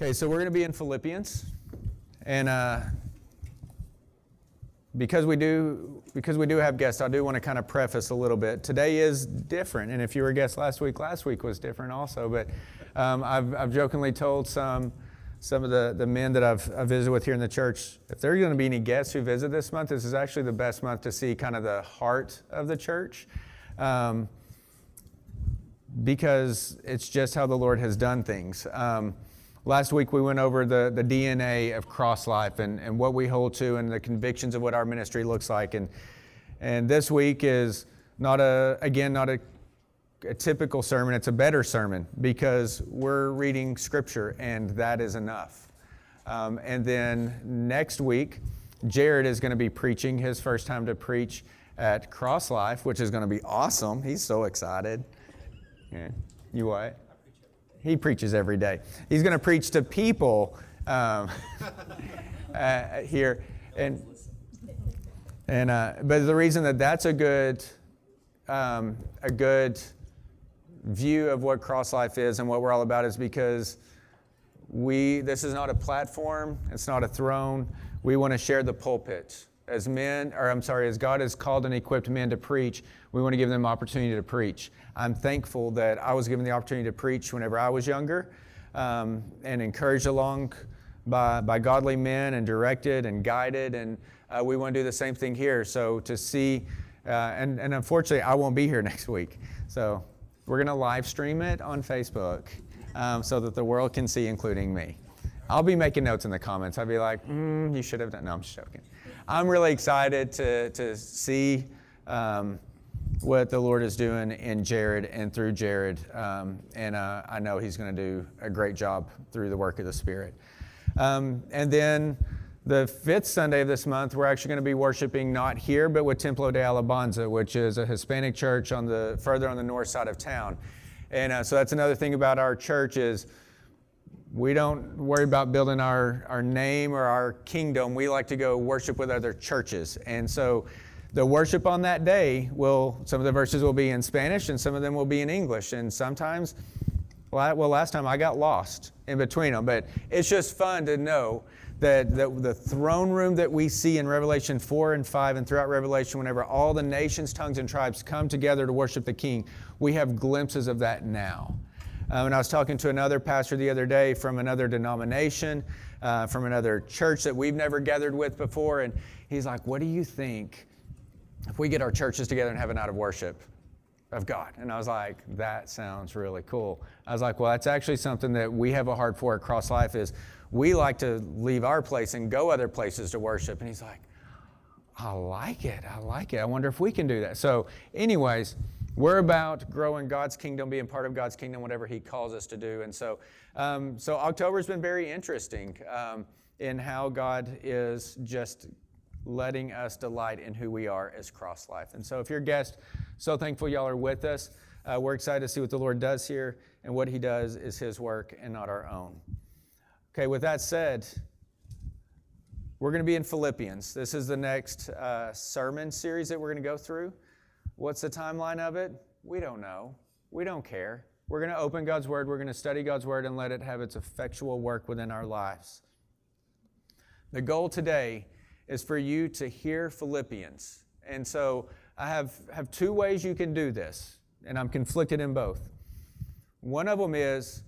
Okay, so we're going to be in Philippians, and uh, because we do because we do have guests, I do want to kind of preface a little bit. Today is different, and if you were a guest last week, last week was different also. But um, I've, I've jokingly told some some of the, the men that I've, I've visited with here in the church, if there are going to be any guests who visit this month, this is actually the best month to see kind of the heart of the church. Um, because it's just how the Lord has done things. Um, Last week we went over the, the DNA of cross life and, and what we hold to and the convictions of what our ministry looks like. And, and this week is not a, again, not a, a typical sermon, it's a better sermon because we're reading scripture and that is enough. Um, and then next week, Jared is going to be preaching his first time to preach at Cross Life, which is going to be awesome. He's so excited. Yeah. You what? He preaches every day. He's going to preach to people um, uh, here, and and uh, but the reason that that's a good um, a good view of what cross life is and what we're all about is because we this is not a platform. It's not a throne. We want to share the pulpit. As men, or I'm sorry, as God has called and equipped men to preach, we want to give them opportunity to preach. I'm thankful that I was given the opportunity to preach whenever I was younger um, and encouraged along by, by godly men and directed and guided. And uh, we want to do the same thing here. So to see, uh, and, and unfortunately, I won't be here next week. So we're going to live stream it on Facebook um, so that the world can see, including me. I'll be making notes in the comments. I'll be like, mm, you should have done. No, I'm just joking. I'm really excited to, to see um, what the Lord is doing in Jared and through Jared. Um, and uh, I know he's going to do a great job through the work of the Spirit. Um, and then the fifth Sunday of this month, we're actually going to be worshiping not here, but with Templo de Alabanza, which is a Hispanic church on the further on the north side of town. And uh, so that's another thing about our church is we don't worry about building our, our name or our kingdom. We like to go worship with other churches. And so the worship on that day will, some of the verses will be in Spanish and some of them will be in English. And sometimes, well, last time I got lost in between them. But it's just fun to know that the, the throne room that we see in Revelation 4 and 5 and throughout Revelation, whenever all the nations, tongues, and tribes come together to worship the King, we have glimpses of that now. Um, and I was talking to another pastor the other day from another denomination, uh, from another church that we've never gathered with before. And he's like, What do you think if we get our churches together and have a night of worship of God? And I was like, That sounds really cool. I was like, Well, that's actually something that we have a heart for at Cross Life is we like to leave our place and go other places to worship. And he's like, I like it. I like it. I wonder if we can do that. So, anyways, we're about growing God's kingdom, being part of God's kingdom, whatever He calls us to do. And so, um, so October's been very interesting um, in how God is just letting us delight in who we are as Cross Life. And so, if you're a guest, so thankful y'all are with us. Uh, we're excited to see what the Lord does here, and what He does is His work and not our own. Okay, with that said, we're going to be in Philippians. This is the next uh, sermon series that we're going to go through. What's the timeline of it? We don't know. We don't care. We're going to open God's Word, we're going to study God's Word, and let it have its effectual work within our lives. The goal today is for you to hear Philippians. And so I have, have two ways you can do this, and I'm conflicted in both. One of them is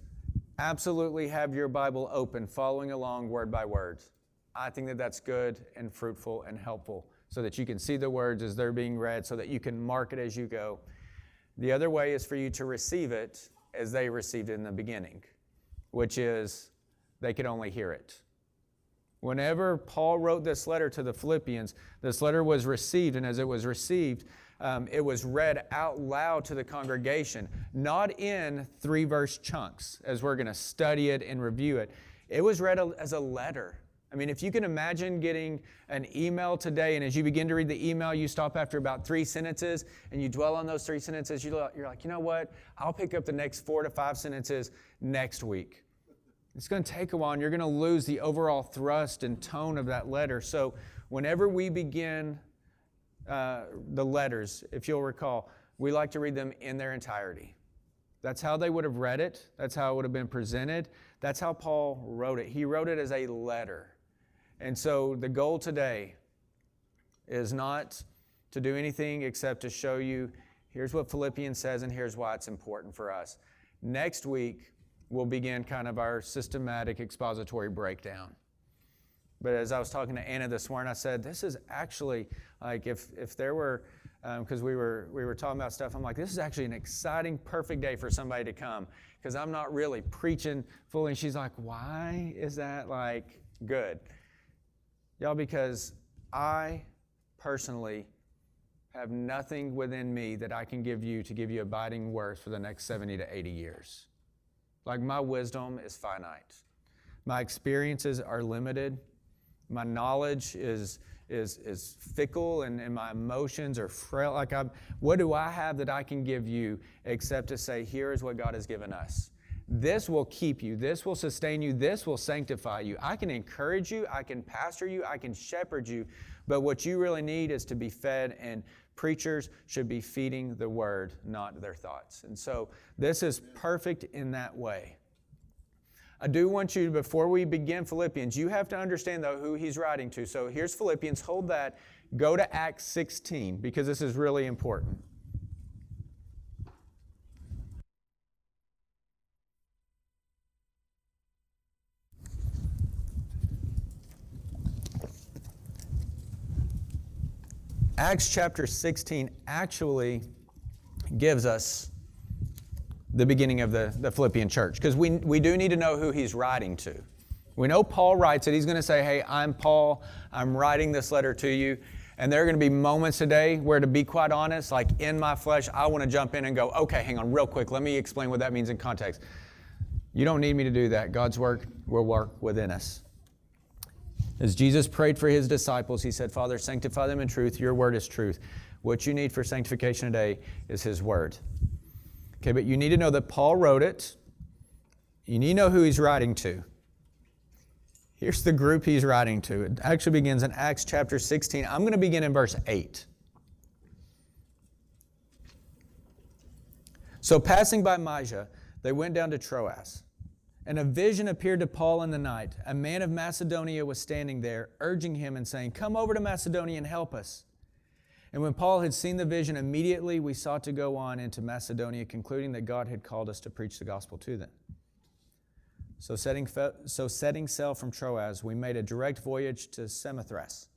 absolutely have your Bible open, following along word by word. I think that that's good and fruitful and helpful so that you can see the words as they're being read, so that you can mark it as you go. The other way is for you to receive it as they received it in the beginning, which is they could only hear it. Whenever Paul wrote this letter to the Philippians, this letter was received, and as it was received, um, it was read out loud to the congregation, not in three verse chunks, as we're going to study it and review it. It was read as a letter I mean, if you can imagine getting an email today, and as you begin to read the email, you stop after about three sentences and you dwell on those three sentences, you're like, you know what? I'll pick up the next four to five sentences next week. It's going to take a while, and you're going to lose the overall thrust and tone of that letter. So, whenever we begin uh, the letters, if you'll recall, we like to read them in their entirety. That's how they would have read it. That's how it would have been presented. That's how Paul wrote it. He wrote it as a letter. And so the goal today is not to do anything except to show you here's what Philippians says and here's why it's important for us. Next week, we'll begin kind of our systematic expository breakdown. But as I was talking to Anna this morning, I said, this is actually like if, if there were, because um, we, were, we were talking about stuff, I'm like, this is actually an exciting, perfect day for somebody to come because I'm not really preaching fully. And she's like, why is that like good? Y'all, because I personally have nothing within me that I can give you to give you abiding worth for the next 70 to 80 years. Like my wisdom is finite. My experiences are limited. My knowledge is, is, is fickle and, and my emotions are frail. Like I'm, what do I have that I can give you except to say, here is what God has given us? This will keep you. This will sustain you. This will sanctify you. I can encourage you. I can pastor you. I can shepherd you. But what you really need is to be fed, and preachers should be feeding the word, not their thoughts. And so this is perfect in that way. I do want you, before we begin Philippians, you have to understand, though, who he's writing to. So here's Philippians. Hold that. Go to Acts 16 because this is really important. Acts chapter 16 actually gives us the beginning of the, the Philippian church because we, we do need to know who he's writing to. We know Paul writes it. He's going to say, Hey, I'm Paul. I'm writing this letter to you. And there are going to be moments today where, to be quite honest, like in my flesh, I want to jump in and go, Okay, hang on, real quick. Let me explain what that means in context. You don't need me to do that. God's work will work within us. As Jesus prayed for his disciples, he said, Father, sanctify them in truth. Your word is truth. What you need for sanctification today is his word. Okay, but you need to know that Paul wrote it. You need to know who he's writing to. Here's the group he's writing to. It actually begins in Acts chapter 16. I'm going to begin in verse 8. So, passing by Mysia, they went down to Troas. And a vision appeared to Paul in the night. A man of Macedonia was standing there, urging him and saying, Come over to Macedonia and help us. And when Paul had seen the vision, immediately we sought to go on into Macedonia, concluding that God had called us to preach the gospel to them. So setting, so setting sail from Troas, we made a direct voyage to Samothrace.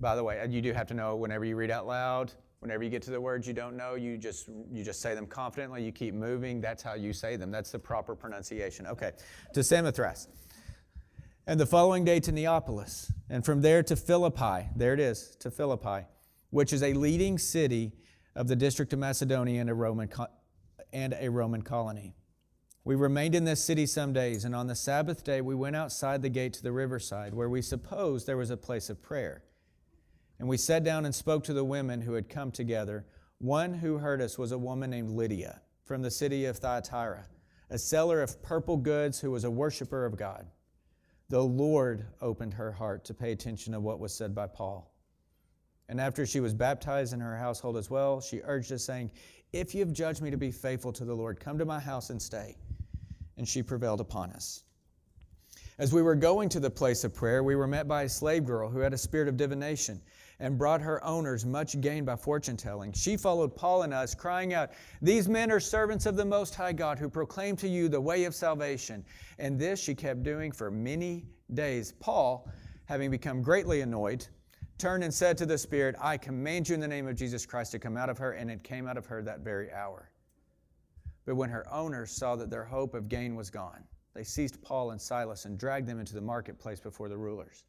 By the way, you do have to know whenever you read out loud, Whenever you get to the words you don't know, you just you just say them confidently. You keep moving. That's how you say them. That's the proper pronunciation. Okay, to Samothrace. And the following day to Neapolis, and from there to Philippi. There it is, to Philippi, which is a leading city of the district of Macedonia and a Roman co- and a Roman colony. We remained in this city some days, and on the Sabbath day we went outside the gate to the riverside, where we supposed there was a place of prayer. And we sat down and spoke to the women who had come together. One who heard us was a woman named Lydia from the city of Thyatira, a seller of purple goods who was a worshiper of God. The Lord opened her heart to pay attention to what was said by Paul. And after she was baptized in her household as well, she urged us, saying, If you have judged me to be faithful to the Lord, come to my house and stay. And she prevailed upon us. As we were going to the place of prayer, we were met by a slave girl who had a spirit of divination and brought her owners much gain by fortune telling. She followed Paul and us, crying out, These men are servants of the Most High God who proclaim to you the way of salvation. And this she kept doing for many days. Paul, having become greatly annoyed, turned and said to the Spirit, I command you in the name of Jesus Christ to come out of her. And it came out of her that very hour. But when her owners saw that their hope of gain was gone, they seized Paul and Silas and dragged them into the marketplace before the rulers.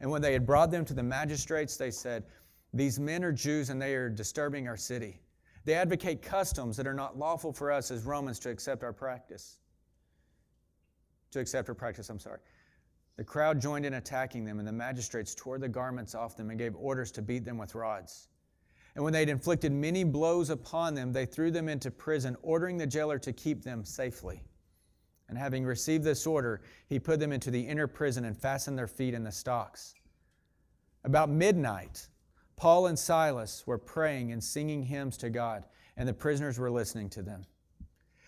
And when they had brought them to the magistrates, they said, These men are Jews and they are disturbing our city. They advocate customs that are not lawful for us as Romans to accept our practice. To accept our practice, I'm sorry. The crowd joined in attacking them, and the magistrates tore the garments off them and gave orders to beat them with rods. And when they had inflicted many blows upon them, they threw them into prison, ordering the jailer to keep them safely. And having received this order, he put them into the inner prison and fastened their feet in the stocks. About midnight, Paul and Silas were praying and singing hymns to God, and the prisoners were listening to them.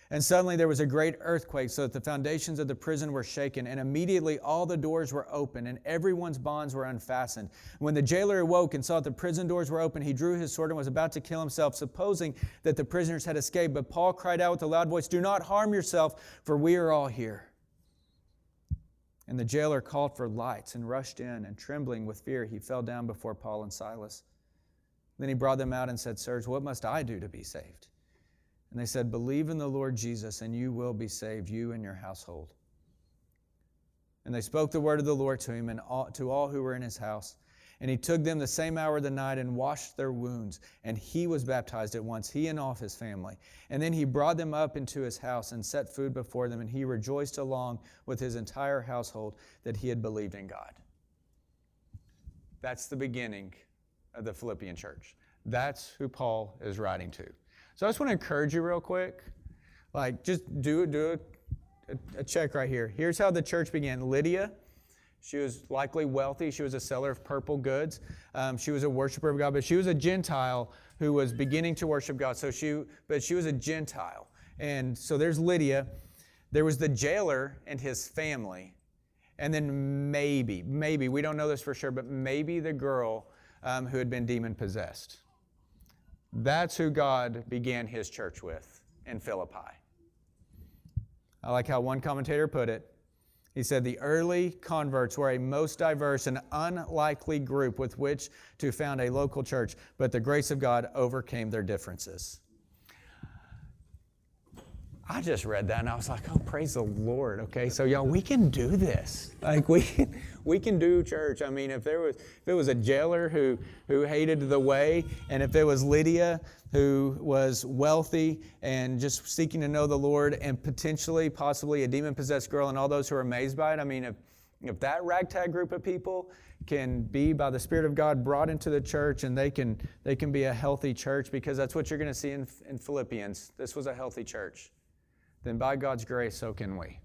And suddenly there was a great earthquake, so that the foundations of the prison were shaken, and immediately all the doors were open, and everyone's bonds were unfastened. When the jailer awoke and saw that the prison doors were open, he drew his sword and was about to kill himself, supposing that the prisoners had escaped. But Paul cried out with a loud voice, Do not harm yourself, for we are all here. And the jailer called for lights and rushed in, and trembling with fear, he fell down before Paul and Silas. Then he brought them out and said, Sirs, what must I do to be saved? And they said, Believe in the Lord Jesus, and you will be saved, you and your household. And they spoke the word of the Lord to him and all, to all who were in his house. And he took them the same hour of the night and washed their wounds. And he was baptized at once, he and all his family. And then he brought them up into his house and set food before them. And he rejoiced along with his entire household that he had believed in God. That's the beginning of the Philippian church. That's who Paul is writing to. So I just want to encourage you real quick. Like, just do, do a, a check right here. Here's how the church began Lydia. She was likely wealthy. She was a seller of purple goods. Um, she was a worshiper of God, but she was a Gentile who was beginning to worship God. So she, but she was a Gentile. And so there's Lydia. There was the jailer and his family. And then maybe, maybe, we don't know this for sure, but maybe the girl um, who had been demon possessed. That's who God began his church with in Philippi. I like how one commentator put it. He said the early converts were a most diverse and unlikely group with which to found a local church, but the grace of God overcame their differences. I just read that and I was like, oh, praise the Lord. Okay, so y'all, we can do this. Like we we can do church. I mean, if there was if it was a jailer who who hated the way, and if it was Lydia who was wealthy and just seeking to know the Lord, and potentially, possibly a demon-possessed girl, and all those who are amazed by it. I mean, if if that ragtag group of people can be by the Spirit of God brought into the church and they can they can be a healthy church because that's what you're going to see in, in Philippians. This was a healthy church then by God's grace, so can we.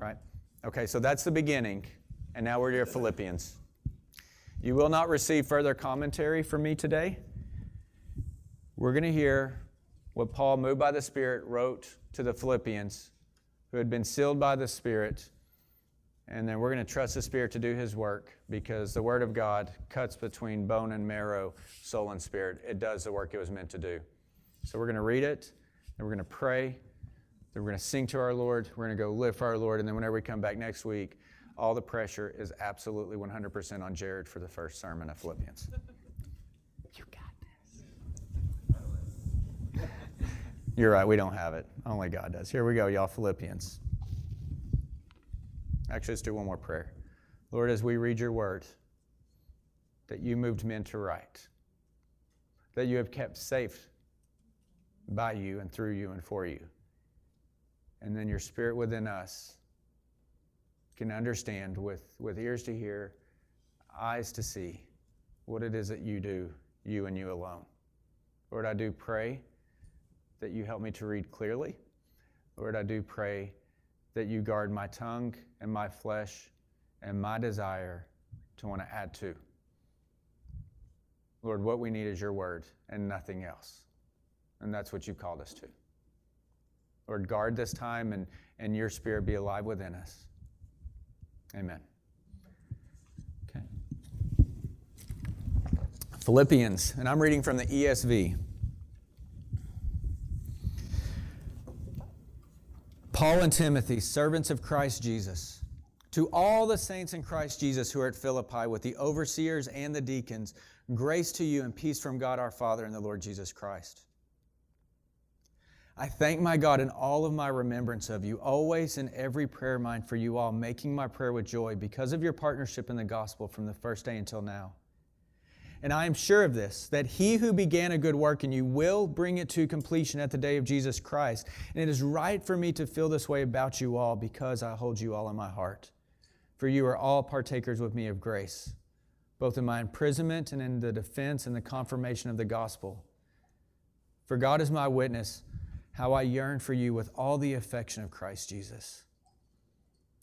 Right? Okay, so that's the beginning. And now we're to Philippians. You will not receive further commentary from me today. We're going to hear what Paul, moved by the Spirit, wrote to the Philippians who had been sealed by the Spirit. And then we're going to trust the Spirit to do His work because the Word of God cuts between bone and marrow, soul and spirit. It does the work it was meant to do. So we're going to read it, and we're going to pray, then we're going to sing to our Lord. We're going to go live for our Lord. And then whenever we come back next week, all the pressure is absolutely 100% on Jared for the first sermon of Philippians. you got this. You're right, we don't have it. Only God does. Here we go, y'all, Philippians. Actually, let's do one more prayer. Lord, as we read your word, that you moved men to write, that you have kept safe by you and through you and for you and then your spirit within us can understand with, with ears to hear, eyes to see what it is that you do, you and you alone. Lord, I do pray that you help me to read clearly. Lord, I do pray that you guard my tongue and my flesh and my desire to want to add to. Lord, what we need is your word and nothing else. And that's what you called us to. Lord, guard this time and, and your spirit be alive within us. Amen. Okay. Philippians, and I'm reading from the ESV. Paul and Timothy, servants of Christ Jesus, to all the saints in Christ Jesus who are at Philippi with the overseers and the deacons, grace to you and peace from God our Father and the Lord Jesus Christ. I thank my God in all of my remembrance of you, always in every prayer mind for you all, making my prayer with joy because of your partnership in the gospel from the first day until now. And I am sure of this, that he who began a good work in you will bring it to completion at the day of Jesus Christ. And it is right for me to feel this way about you all because I hold you all in my heart. For you are all partakers with me of grace, both in my imprisonment and in the defense and the confirmation of the gospel. For God is my witness how I yearn for you with all the affection of Christ Jesus.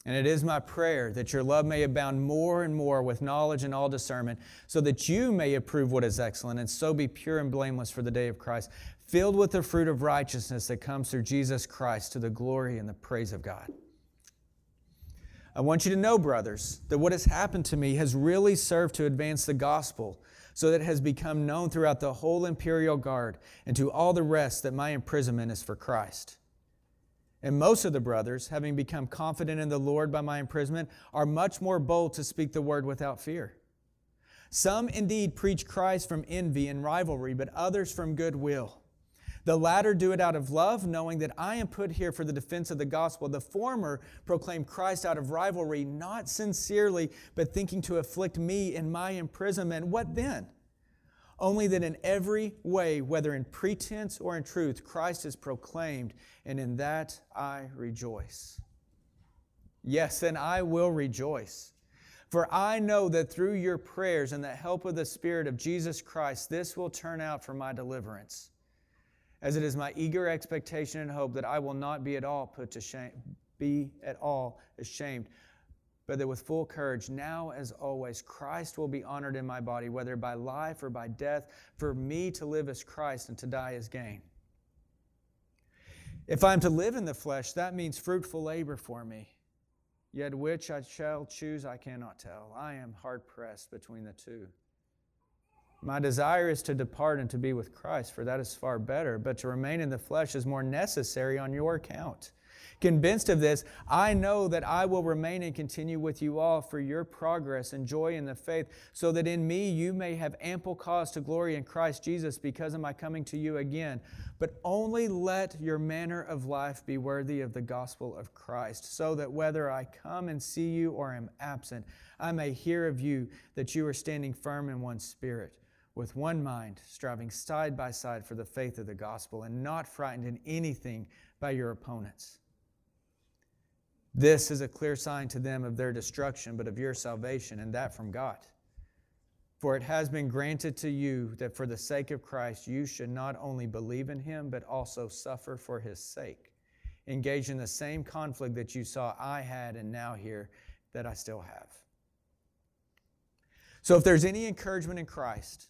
And it is my prayer that your love may abound more and more with knowledge and all discernment, so that you may approve what is excellent, and so be pure and blameless for the day of Christ, filled with the fruit of righteousness that comes through Jesus Christ to the glory and the praise of God. I want you to know, brothers, that what has happened to me has really served to advance the gospel, so that it has become known throughout the whole imperial guard and to all the rest that my imprisonment is for Christ. And most of the brothers, having become confident in the Lord by my imprisonment, are much more bold to speak the word without fear. Some indeed preach Christ from envy and rivalry, but others from goodwill. The latter do it out of love, knowing that I am put here for the defense of the gospel. The former proclaim Christ out of rivalry, not sincerely, but thinking to afflict me in my imprisonment. What then? Only that in every way, whether in pretense or in truth, Christ is proclaimed, and in that I rejoice. Yes, and I will rejoice. For I know that through your prayers and the help of the Spirit of Jesus Christ, this will turn out for my deliverance. As it is my eager expectation and hope that I will not be at all put to shame, be at all ashamed, but that with full courage, now as always, Christ will be honored in my body, whether by life or by death. For me to live as Christ and to die as gain. If I'm to live in the flesh, that means fruitful labor for me. Yet which I shall choose, I cannot tell. I am hard pressed between the two. My desire is to depart and to be with Christ, for that is far better, but to remain in the flesh is more necessary on your account. Convinced of this, I know that I will remain and continue with you all for your progress and joy in the faith, so that in me you may have ample cause to glory in Christ Jesus because of my coming to you again. But only let your manner of life be worthy of the gospel of Christ, so that whether I come and see you or am absent, I may hear of you that you are standing firm in one spirit with one mind, striving side by side for the faith of the gospel, and not frightened in anything by your opponents. This is a clear sign to them of their destruction, but of your salvation, and that from God. For it has been granted to you that for the sake of Christ you should not only believe in him, but also suffer for his sake. Engage in the same conflict that you saw I had and now hear that I still have. So if there's any encouragement in Christ,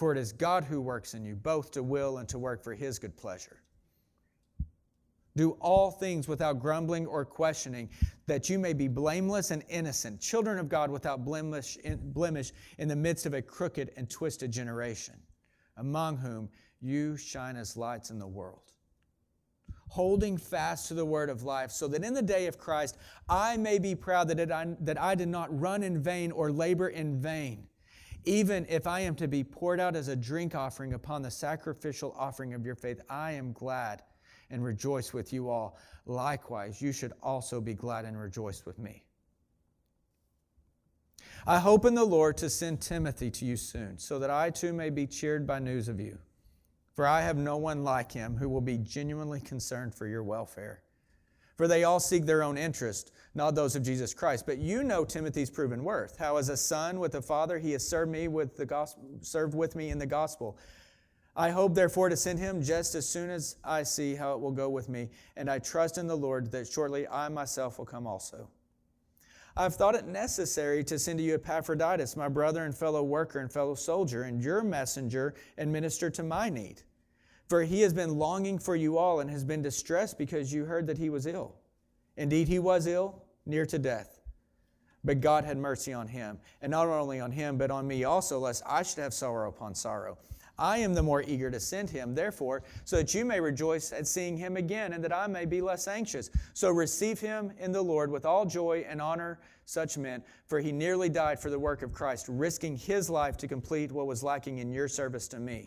For it is God who works in you, both to will and to work for his good pleasure. Do all things without grumbling or questioning, that you may be blameless and innocent, children of God without blemish in, blemish in the midst of a crooked and twisted generation, among whom you shine as lights in the world. Holding fast to the word of life, so that in the day of Christ I may be proud that, I, that I did not run in vain or labor in vain. Even if I am to be poured out as a drink offering upon the sacrificial offering of your faith, I am glad and rejoice with you all. Likewise, you should also be glad and rejoice with me. I hope in the Lord to send Timothy to you soon, so that I too may be cheered by news of you. For I have no one like him who will be genuinely concerned for your welfare. For they all seek their own interest, not those of Jesus Christ. But you know Timothy's proven worth, how as a son with a father he has served me with the gospel, served with me in the gospel. I hope, therefore, to send him just as soon as I see how it will go with me, and I trust in the Lord that shortly I myself will come also. I've thought it necessary to send to you Epaphroditus, my brother and fellow worker and fellow soldier, and your messenger and minister to my need. For he has been longing for you all and has been distressed because you heard that he was ill. Indeed, he was ill, near to death. But God had mercy on him, and not only on him, but on me also, lest I should have sorrow upon sorrow. I am the more eager to send him, therefore, so that you may rejoice at seeing him again, and that I may be less anxious. So receive him in the Lord with all joy and honor such men, for he nearly died for the work of Christ, risking his life to complete what was lacking in your service to me.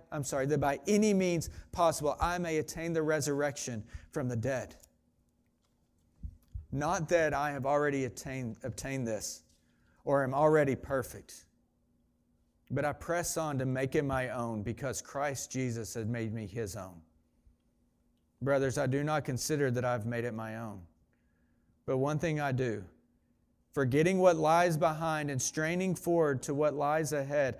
I'm sorry, that by any means possible I may attain the resurrection from the dead. Not that I have already attained, obtained this or am already perfect, but I press on to make it my own because Christ Jesus has made me his own. Brothers, I do not consider that I've made it my own. But one thing I do, forgetting what lies behind and straining forward to what lies ahead,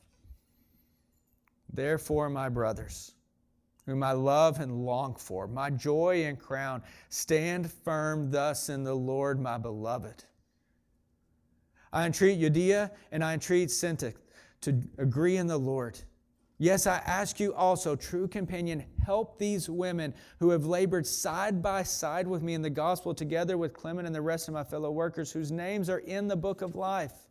Therefore, my brothers, whom I love and long for, my joy and crown. Stand firm thus in the Lord, my beloved. I entreat Euodia and I entreat Syntyche to agree in the Lord. Yes, I ask you also, true companion, help these women who have labored side by side with me in the gospel, together with Clement and the rest of my fellow workers, whose names are in the book of life.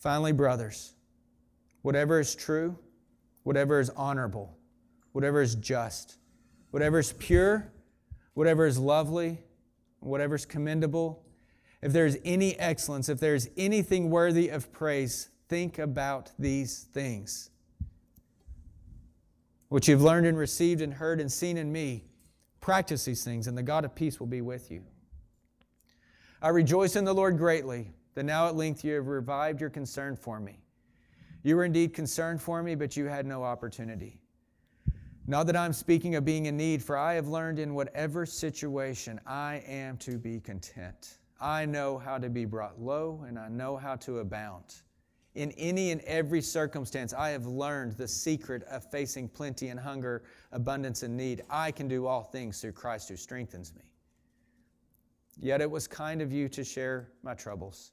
Finally, brothers, whatever is true, whatever is honorable, whatever is just, whatever is pure, whatever is lovely, whatever is commendable, if there's any excellence, if there's anything worthy of praise, think about these things. What you've learned and received and heard and seen in me, practice these things, and the God of peace will be with you. I rejoice in the Lord greatly that now at length you have revived your concern for me. You were indeed concerned for me, but you had no opportunity. Not that I'm speaking of being in need, for I have learned in whatever situation I am to be content. I know how to be brought low, and I know how to abound. In any and every circumstance, I have learned the secret of facing plenty and hunger, abundance and need. I can do all things through Christ who strengthens me. Yet it was kind of you to share my troubles.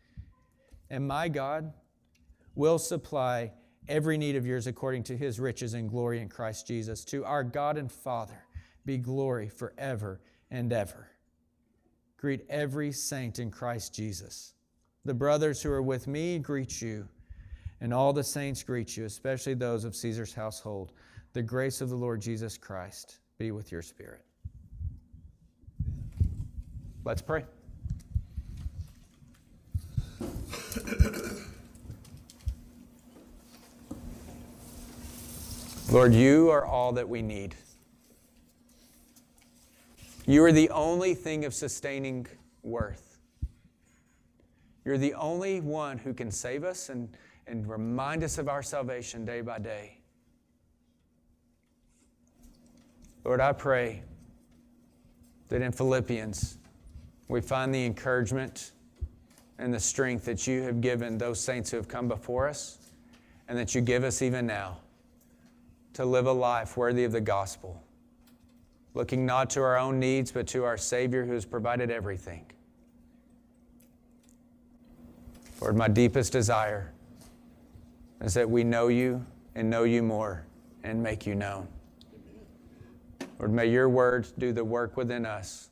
And my God will supply every need of yours according to his riches and glory in Christ Jesus. To our God and Father be glory forever and ever. Greet every saint in Christ Jesus. The brothers who are with me greet you, and all the saints greet you, especially those of Caesar's household. The grace of the Lord Jesus Christ be with your spirit. Let's pray. Lord, you are all that we need. You are the only thing of sustaining worth. You're the only one who can save us and, and remind us of our salvation day by day. Lord, I pray that in Philippians we find the encouragement and the strength that you have given those saints who have come before us, and that you give us even now to live a life worthy of the gospel, looking not to our own needs, but to our Savior who has provided everything. Lord, my deepest desire is that we know you and know you more and make you known. Lord, may your words do the work within us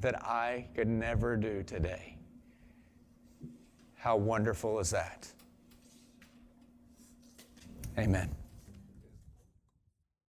that I could never do today. How wonderful is that? Amen.